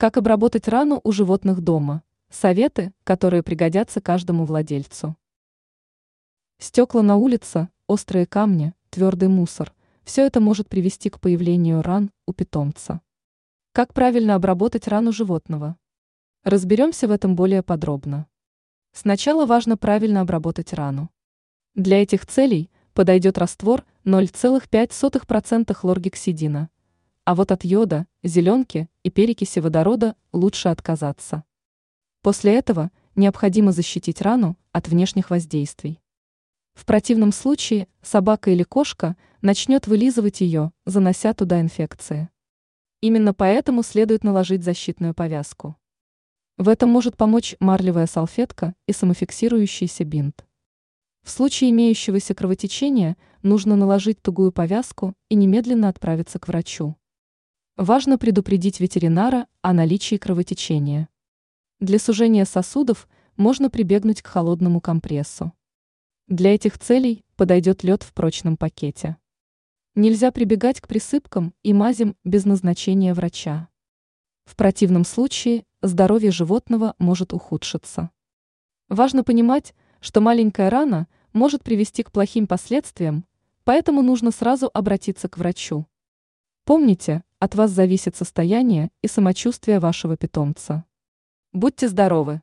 Как обработать рану у животных дома? Советы, которые пригодятся каждому владельцу. Стекла на улице, острые камни, твердый мусор – все это может привести к появлению ран у питомца. Как правильно обработать рану животного? Разберемся в этом более подробно. Сначала важно правильно обработать рану. Для этих целей подойдет раствор 0,5% хлоргексидина, а вот от йода, зеленки и перекиси водорода лучше отказаться. После этого необходимо защитить рану от внешних воздействий. В противном случае собака или кошка начнет вылизывать ее, занося туда инфекции. Именно поэтому следует наложить защитную повязку. В этом может помочь марлевая салфетка и самофиксирующийся бинт. В случае имеющегося кровотечения нужно наложить тугую повязку и немедленно отправиться к врачу. Важно предупредить ветеринара о наличии кровотечения. Для сужения сосудов можно прибегнуть к холодному компрессу. Для этих целей подойдет лед в прочном пакете. Нельзя прибегать к присыпкам и мазям без назначения врача. В противном случае здоровье животного может ухудшиться. Важно понимать, что маленькая рана может привести к плохим последствиям, поэтому нужно сразу обратиться к врачу. Помните, от вас зависит состояние и самочувствие вашего питомца. Будьте здоровы!